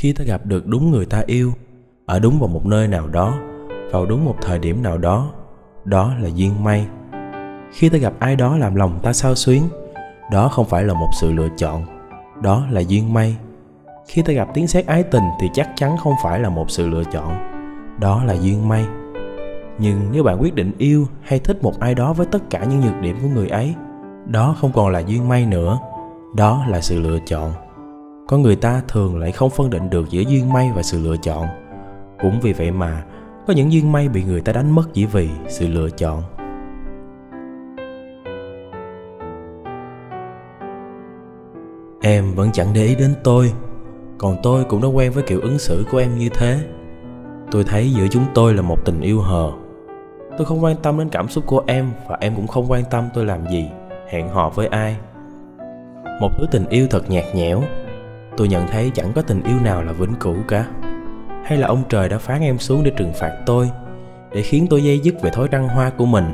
Khi ta gặp được đúng người ta yêu, ở đúng vào một nơi nào đó, vào đúng một thời điểm nào đó đó là duyên may. Khi ta gặp ai đó làm lòng ta sao xuyến, đó không phải là một sự lựa chọn, đó là duyên may. Khi ta gặp tiếng sét ái tình thì chắc chắn không phải là một sự lựa chọn, đó là duyên may. Nhưng nếu bạn quyết định yêu hay thích một ai đó với tất cả những nhược điểm của người ấy, đó không còn là duyên may nữa, đó là sự lựa chọn con người ta thường lại không phân định được giữa duyên may và sự lựa chọn. Cũng vì vậy mà, có những duyên may bị người ta đánh mất chỉ vì sự lựa chọn. Em vẫn chẳng để ý đến tôi, còn tôi cũng đã quen với kiểu ứng xử của em như thế. Tôi thấy giữa chúng tôi là một tình yêu hờ. Tôi không quan tâm đến cảm xúc của em và em cũng không quan tâm tôi làm gì, hẹn hò với ai. Một thứ tình yêu thật nhạt nhẽo tôi nhận thấy chẳng có tình yêu nào là vĩnh cửu cả. Hay là ông trời đã phán em xuống để trừng phạt tôi, để khiến tôi dây dứt về thói trăng hoa của mình?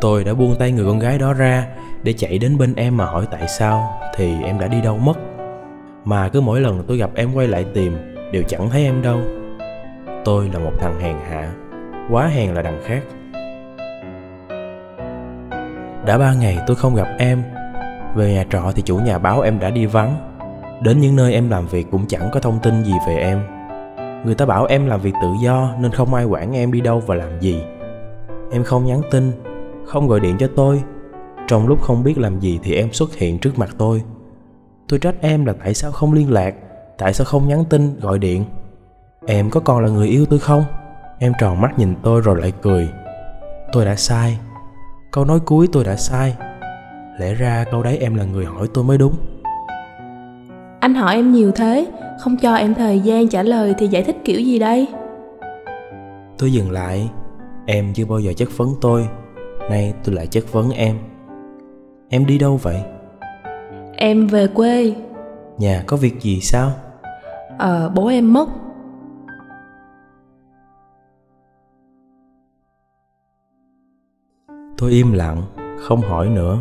Tôi đã buông tay người con gái đó ra để chạy đến bên em mà hỏi tại sao thì em đã đi đâu mất. Mà cứ mỗi lần tôi gặp em quay lại tìm đều chẳng thấy em đâu. Tôi là một thằng hèn hạ, quá hèn là đằng khác. Đã ba ngày tôi không gặp em về nhà trọ thì chủ nhà báo em đã đi vắng. Đến những nơi em làm việc cũng chẳng có thông tin gì về em. Người ta bảo em làm việc tự do nên không ai quản em đi đâu và làm gì. Em không nhắn tin, không gọi điện cho tôi. Trong lúc không biết làm gì thì em xuất hiện trước mặt tôi. Tôi trách em là tại sao không liên lạc Tại sao không nhắn tin, gọi điện. Em có còn là người yêu tôi không? Em tròn mắt nhìn tôi rồi lại cười. Tôi đã sai. Câu nói cuối tôi đã sai lẽ ra câu đấy em là người hỏi tôi mới đúng. Anh hỏi em nhiều thế không cho em thời gian trả lời thì giải thích kiểu gì đây? Tôi dừng lại. Em chưa bao giờ chất vấn tôi. Nay tôi lại chất vấn em. Em đi đâu vậy? Em về quê. Nhà có việc gì sao? Ờ bố em mất. Tôi im lặng không hỏi nữa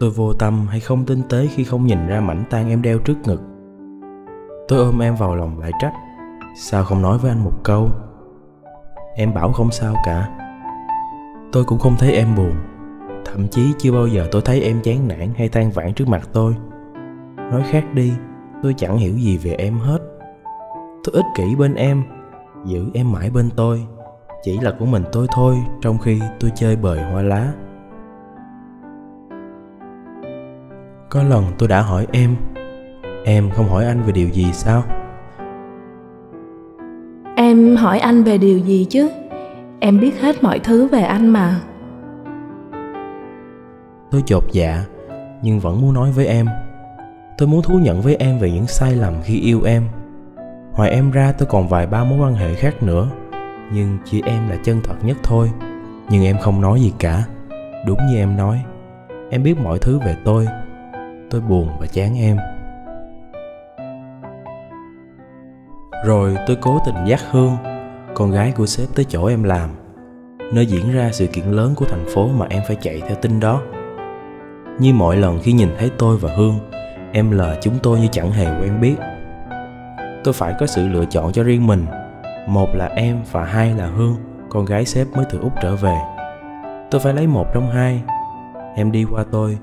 tôi vô tâm hay không tinh tế khi không nhìn ra mảnh tang em đeo trước ngực. Tôi ôm em vào lòng lại trách. Sao không nói với anh một câu? Em bảo không sao cả. Tôi cũng không thấy em buồn. Thậm chí chưa bao giờ tôi thấy em chán nản hay than vãn trước mặt tôi. Nói khác đi, tôi chẳng hiểu gì về em hết. Tôi ích kỷ bên em, giữ em mãi bên tôi. Chỉ là của mình tôi thôi, trong khi tôi chơi bời hoa lá. Có lần tôi đã hỏi em em không hỏi anh về điều gì sao? Em hỏi anh về điều gì chứ? Em biết hết mọi thứ về anh mà. Tôi chột dạ nhưng vẫn muốn nói với em. Tôi muốn thú nhận với em về những sai lầm khi yêu em. Ngoài em ra tôi còn vài ba mối quan hệ khác nữa. Nhưng chỉ em là chân thật nhất thôi. Nhưng em không nói gì cả. Đúng như em nói em biết mọi thứ về tôi tôi buồn và chán em. Rồi tôi cố tình dắt hương, con gái của sếp tới chỗ em làm, nơi diễn ra sự kiện lớn của thành phố mà em phải chạy theo tin đó. Như mọi lần khi nhìn thấy tôi và hương, em lờ chúng tôi như chẳng hề quen biết. Tôi phải có sự lựa chọn cho riêng mình, một là em và hai là hương, con gái sếp mới từ úc trở về. Tôi phải lấy một trong hai, em đi qua tôi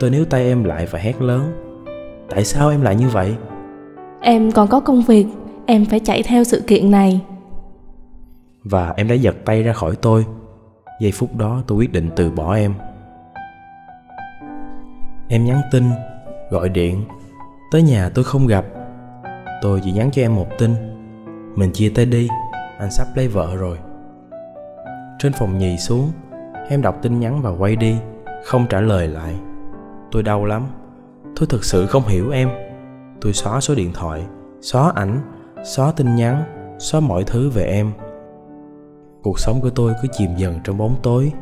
tôi níu tay em lại và hét lớn. Tại sao em lại như vậy? Em còn có công việc em phải chạy theo sự kiện này. Và em đã giật tay ra khỏi tôi. Giây phút đó tôi quyết định từ bỏ em. Em nhắn tin gọi điện. Tới nhà tôi không gặp. Tôi chỉ nhắn cho em một tin. Mình chia tay đi anh sắp lấy vợ rồi. Trên phòng nhì xuống em đọc tin nhắn và quay đi không trả lời lại tôi đau lắm. Tôi thực sự không hiểu em. Tôi xóa số điện thoại, xóa ảnh, xóa tin nhắn, xóa mọi thứ về em. Cuộc sống của tôi cứ chìm dần trong bóng tối.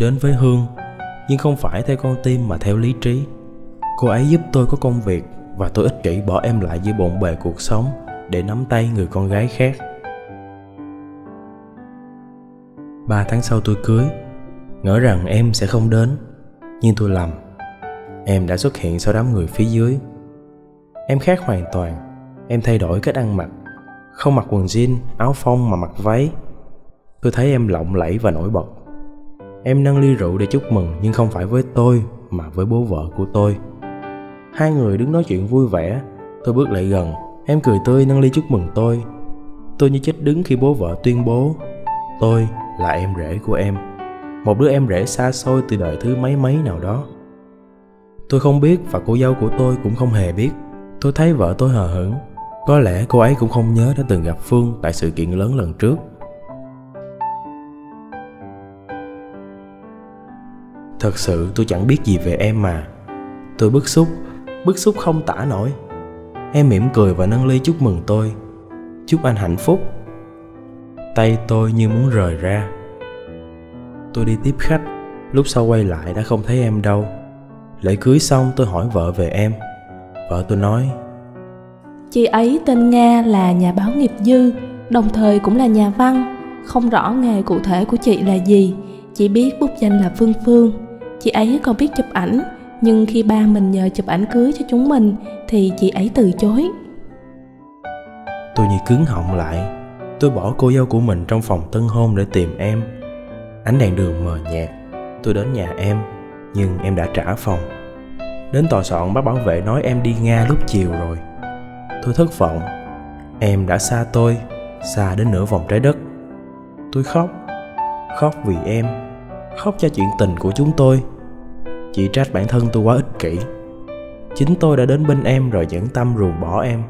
đến với hương nhưng không phải theo con tim mà theo lý trí. Cô ấy giúp tôi có công việc và tôi ích kỷ bỏ em lại giữa bộn bề cuộc sống để nắm tay người con gái khác. Ba tháng sau tôi cưới Ngỡ rằng em sẽ không đến Nhưng tôi lầm. Em đã xuất hiện sau đám người phía dưới. Em khác hoàn toàn Em thay đổi cách ăn mặc. Không mặc quần jean, áo phông mà mặc váy. Tôi thấy em lộng lẫy và nổi bật em nâng ly rượu để chúc mừng, nhưng không phải với tôi, mà với bố vợ của tôi. Hai người đứng nói chuyện vui vẻ, tôi bước lại gần. Em cười tươi nâng ly chúc mừng tôi. Tôi như chết đứng khi bố vợ tuyên bố, tôi là em rể của em. Một đứa em rể xa xôi từ đời thứ mấy mấy nào đó. Tôi không biết và cô dâu của tôi cũng không hề biết. Tôi thấy vợ tôi hờ hững. Có lẽ cô ấy cũng không nhớ đã từng gặp phương tại sự kiện lớn lần trước. Thật sự tôi chẳng biết gì về em mà. Tôi bức xúc bức xúc không tả nổi. Em mỉm cười và nâng ly chúc mừng tôi. Chúc anh hạnh phúc. Tay tôi như muốn rời ra. Tôi đi tiếp khách. Lúc sau quay lại đã không thấy em đâu. Lễ cưới xong tôi hỏi vợ về em. Vợ tôi nói, chị ấy tên nga là nhà báo nghiệp dư, đồng thời cũng là nhà văn. Không rõ nghề cụ thể của chị là gì. Chỉ biết bút danh là phương phương chị ấy còn biết chụp ảnh, nhưng khi ba mình nhờ chụp ảnh cưới cho chúng mình, thì chị ấy từ chối. Tôi như cứng họng lại. Tôi bỏ cô dâu của mình trong phòng tân hôn để tìm em. Ánh đèn đường mờ nhạt. Tôi đến nhà em, nhưng em đã trả phòng. Đến tòa soạn, bác bảo vệ nói em đi nga lúc chiều rồi. Tôi thất vọng. Em đã xa tôi, xa đến nửa vòng trái đất. Tôi khóc. Khóc vì em khóc cho chuyện tình của chúng tôi. Chỉ trách bản thân tôi quá ích kỷ. Chính tôi đã đến bên em rồi nhẫn tâm ruồng bỏ em.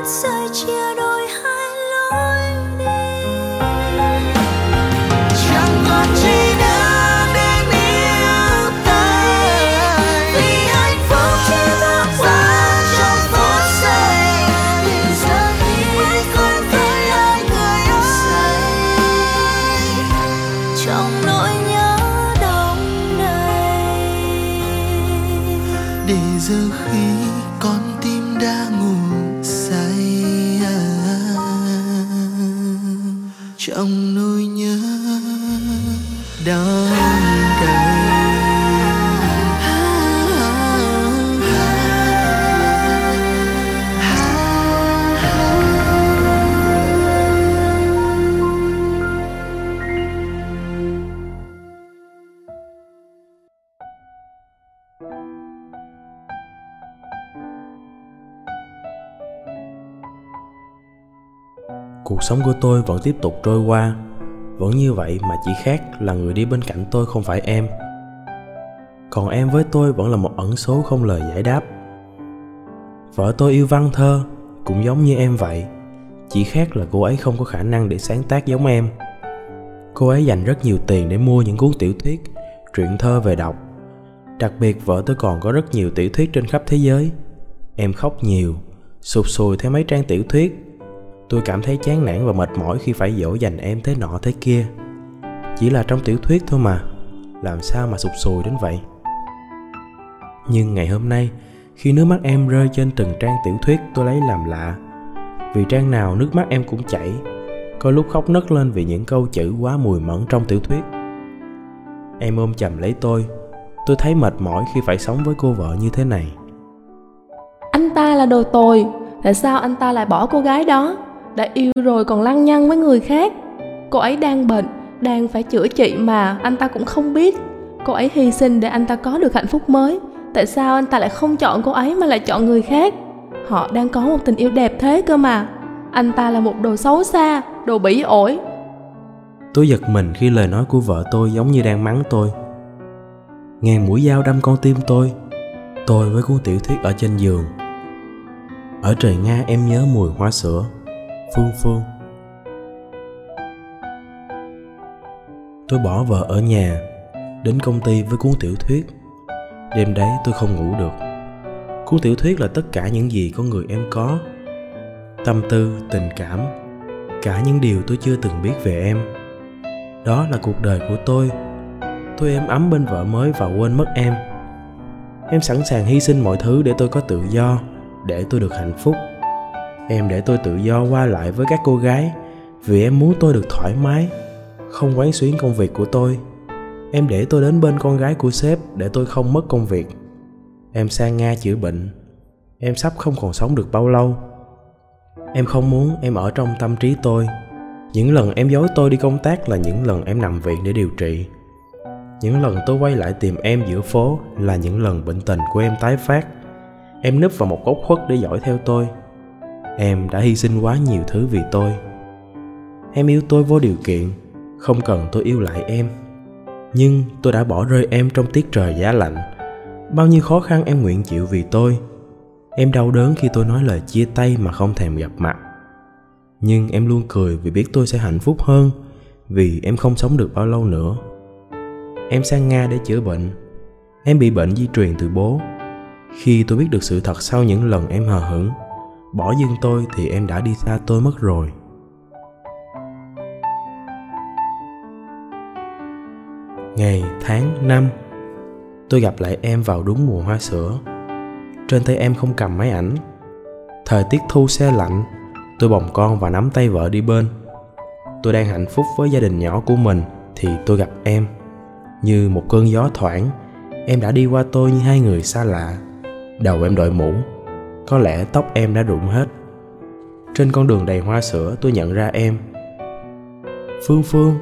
mắt rơi chia đôi cuộc sống của tôi vẫn tiếp tục trôi qua. Vẫn như vậy mà chỉ khác là người đi bên cạnh tôi không phải em. Còn em với tôi vẫn là một ẩn số không lời giải đáp. Vợ tôi yêu văn thơ, cũng giống như em vậy. Chỉ khác là cô ấy không có khả năng để sáng tác giống em. Cô ấy dành rất nhiều tiền để mua những cuốn tiểu thuyết, truyện thơ về đọc. Đặc biệt vợ tôi còn có rất nhiều tiểu thuyết trên khắp thế giới. Em khóc nhiều, sụp sùi theo mấy trang tiểu thuyết tôi cảm thấy chán nản và mệt mỏi khi phải dỗ dành em thế nọ thế kia. Chỉ là trong tiểu thuyết thôi mà. Làm sao mà sụp sùi đến vậy? Nhưng ngày hôm nay, khi nước mắt em rơi trên từng trang tiểu thuyết, tôi lấy làm lạ. Vì trang nào nước mắt em cũng chảy. Có lúc khóc nấc lên vì những câu chữ quá mùi mẫn trong tiểu thuyết. Em ôm chầm lấy tôi. Tôi thấy mệt mỏi khi phải sống với cô vợ như thế này. Anh ta là đồ tồi. Tại sao anh ta lại bỏ cô gái đó? Đã yêu rồi còn lăng nhăng với người khác. Cô ấy đang bệnh, đang phải chữa trị mà anh ta cũng không biết. Cô ấy hy sinh để anh ta có được hạnh phúc mới. Tại sao anh ta lại không chọn cô ấy mà lại chọn người khác? Họ đang có một tình yêu đẹp thế cơ mà. Anh ta là một đồ xấu xa, đồ bỉ ổi. Tôi giật mình khi lời nói của vợ tôi giống như đang mắng tôi. Ngàn mũi dao đâm con tim tôi tôi với cuốn tiểu thuyết ở trên giường. Ở trời nga em nhớ mùi hoa sữa. Phương Phương. Tôi bỏ vợ ở nhà Đến công ty với cuốn tiểu thuyết. Đêm đấy tôi không ngủ được. Cuốn tiểu thuyết là tất cả những gì con người em có. Tâm tư, tình cảm Cả những điều tôi chưa từng biết về em. Đó là cuộc đời của tôi. Tôi em ấm bên vợ mới và quên mất em. Em sẵn sàng hy sinh mọi thứ để tôi có tự do Để tôi được hạnh phúc em để tôi tự do qua lại với các cô gái, vì em muốn tôi được thoải mái, không quán xuyến công việc của tôi. Em để tôi đến bên con gái của sếp để tôi không mất công việc. Em sang nga chữa bệnh. Em sắp không còn sống được bao lâu. Em không muốn em ở trong tâm trí tôi. Những lần em dối tôi đi công tác là những lần em nằm viện để điều trị. Những lần tôi quay lại tìm em giữa phố là những lần bệnh tình của em tái phát. Em núp vào một góc khuất để dõi theo tôi em đã hy sinh quá nhiều thứ vì tôi. Em yêu tôi vô điều kiện, không cần tôi yêu lại em. Nhưng tôi đã bỏ rơi em trong tiết trời giá lạnh. Bao nhiêu khó khăn em nguyện chịu vì tôi. Em đau đớn khi tôi nói lời chia tay mà không thèm gặp mặt. Nhưng em luôn cười vì biết tôi sẽ hạnh phúc hơn, vì em không sống được bao lâu nữa. Em sang nga để chữa bệnh. Em bị bệnh di truyền từ bố. Khi tôi biết được sự thật sau những lần em hờ hững bỏ dưng tôi thì em đã đi xa, tôi mất rồi. Ngày tháng năm, tôi gặp lại em vào đúng mùa hoa sữa. Trên tay em không cầm máy ảnh. Thời tiết thu xe lạnh, tôi bồng con và nắm tay vợ đi bên. Tôi đang hạnh phúc với gia đình nhỏ của mình thì tôi gặp em. Như một cơn gió thoảng, em đã đi qua tôi như hai người xa lạ. Đầu em đội mũ có lẽ tóc em đã rụng hết. Trên con đường đầy hoa sữa tôi nhận ra em. Phương phương.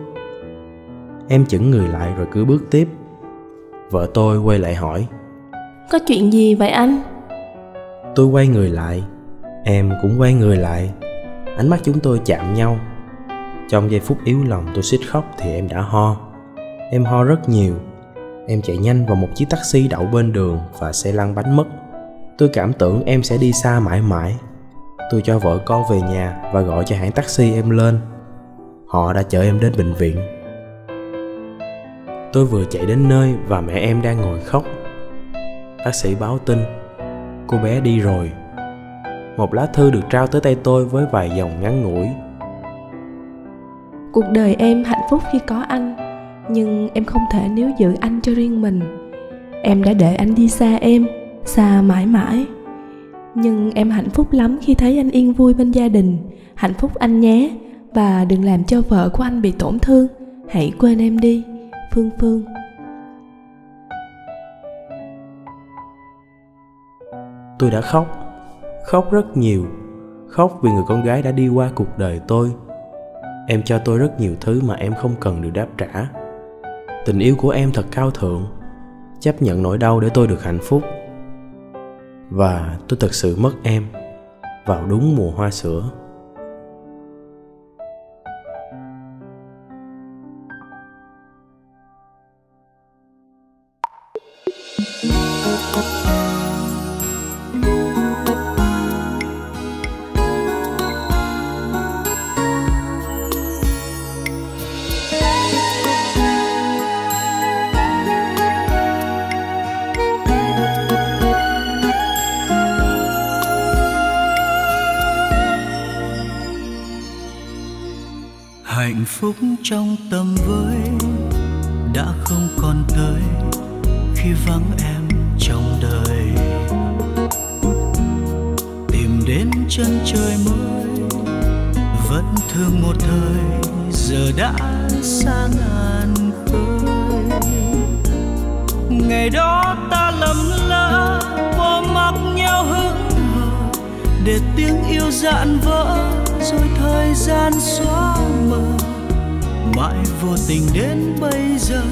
Em chững người lại rồi cứ bước tiếp. Vợ tôi quay lại hỏi. Có chuyện gì vậy anh? Tôi quay người lại. Em cũng quay người lại. Ánh mắt chúng tôi chạm nhau. Trong giây phút yếu lòng tôi suýt khóc thì em đã ho. Em ho rất nhiều. Em chạy nhanh vào một chiếc taxi đậu bên đường và xe lăn bánh mất tôi cảm tưởng em sẽ đi xa mãi mãi. Tôi cho vợ con về nhà và gọi cho hãng taxi em lên. Họ đã chở em đến bệnh viện. Tôi vừa chạy đến nơi và mẹ em đang ngồi khóc. Bác sĩ báo tin, cô bé đi rồi. Một lá thư được trao tới tay tôi với vài dòng ngắn ngủi. Cuộc đời em hạnh phúc khi có anh, nhưng em không thể níu giữ anh cho riêng mình. Em đã để anh đi xa em xa mãi mãi. Nhưng em hạnh phúc lắm khi thấy anh yên vui bên gia đình, hạnh phúc anh nhé, và đừng làm cho vợ của anh bị tổn thương. Hãy quên em đi, phương phương. Tôi đã khóc khóc rất nhiều, khóc vì người con gái đã đi qua cuộc đời tôi. Em cho tôi rất nhiều thứ mà em không cần được đáp trả. Tình yêu của em thật cao thượng, chấp nhận nỗi đau để tôi được hạnh phúc và tôi thật sự mất em vào đúng mùa hoa sữa. hạnh trong tầm với đã không còn tới khi vắng em trong đời. Tìm đến chân trời mới, vẫn thương một thời, giờ đã xa ngàn khơi. Ngày đó ta lầm lỡ, bỏ mặc nhau hững hờ, để tiếng yêu dạn vỡ, rồi thời gian xóa mờ mãi vô tình đến bây giờ.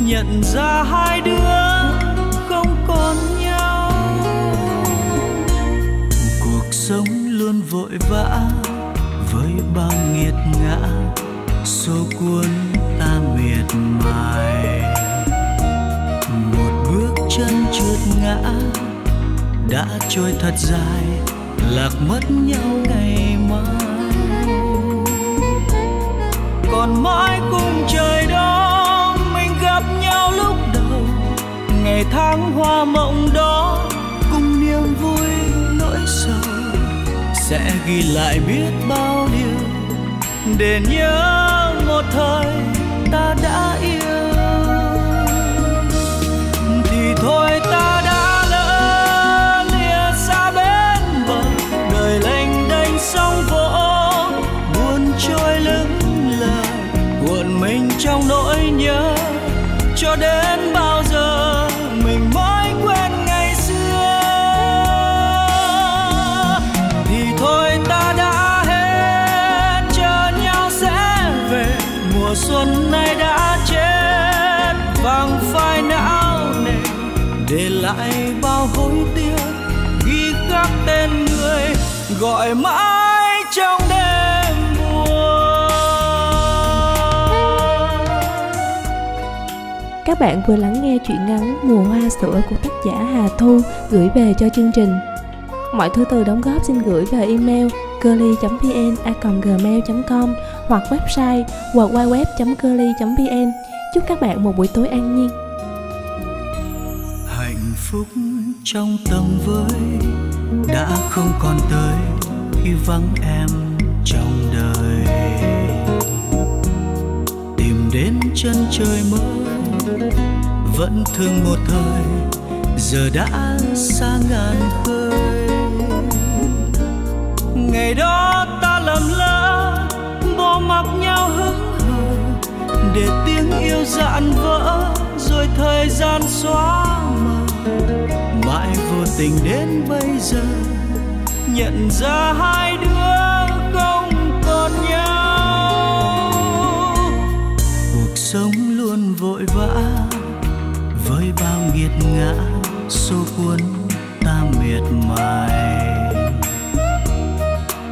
Nhận ra hai đứa không còn nhau. Cuộc sống luôn vội vã với bao nghiệt ngã. Số cuốn ta miệt mài. Một bước chân trượt ngã đã trôi thật dài, lạc mất nhau ngày mai còn mãi cùng trời đó mình gặp nhau lúc đầu, ngày tháng hoa mộng đó. Cùng niềm vui nỗi sầu, sẽ ghi lại biết bao điều. Để nhớ một thời ta đã yêu. Gọi mãi trong đêm buồn Các bạn vừa lắng nghe chuyện ngắn Mùa hoa sữa của tác giả Hà Thu gửi về cho chương trình. Mọi thư từ đóng góp xin gửi về email curly.vn@gmail.com hoặc website www.curly.vn. Chúc các bạn một buổi tối an nhiên. hạnh phúc trong tầm với đã không còn tới khi vắng em trong đời. Tìm đến chân trời mới, vẫn thương một thời, giờ đã xa ngàn khơi. Ngày đó ta lầm lỡ, bỏ mặc nhau hững hờ, để tiếng yêu dạn vỡ, rồi thời gian xóa tình đến bây giờ, nhận ra hai đứa không còn nhau. Cuộc sống luôn vội vã với bao nghiệt ngã xô cuốn ta miệt mài.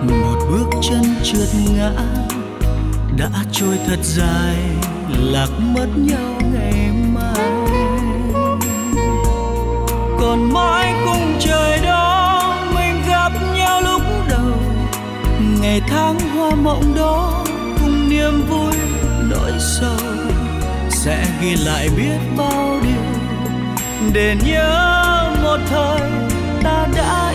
Một bước chân trượt ngã, đã trôi thật dài, lạc mất nhau ngày mai còn mãi cùng trời đó. Mình gặp nhau lúc đầu, ngày tháng hoa mộng đó. Cùng niềm vui nỗi sầu sẽ ghi lại biết bao điều. Để nhớ một thời ta đã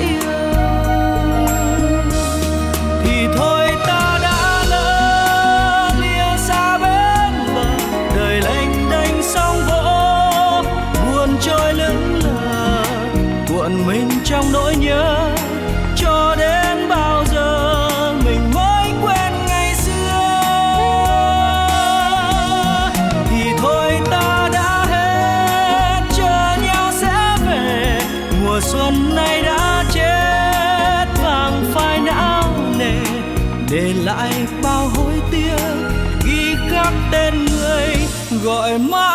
gọi mãi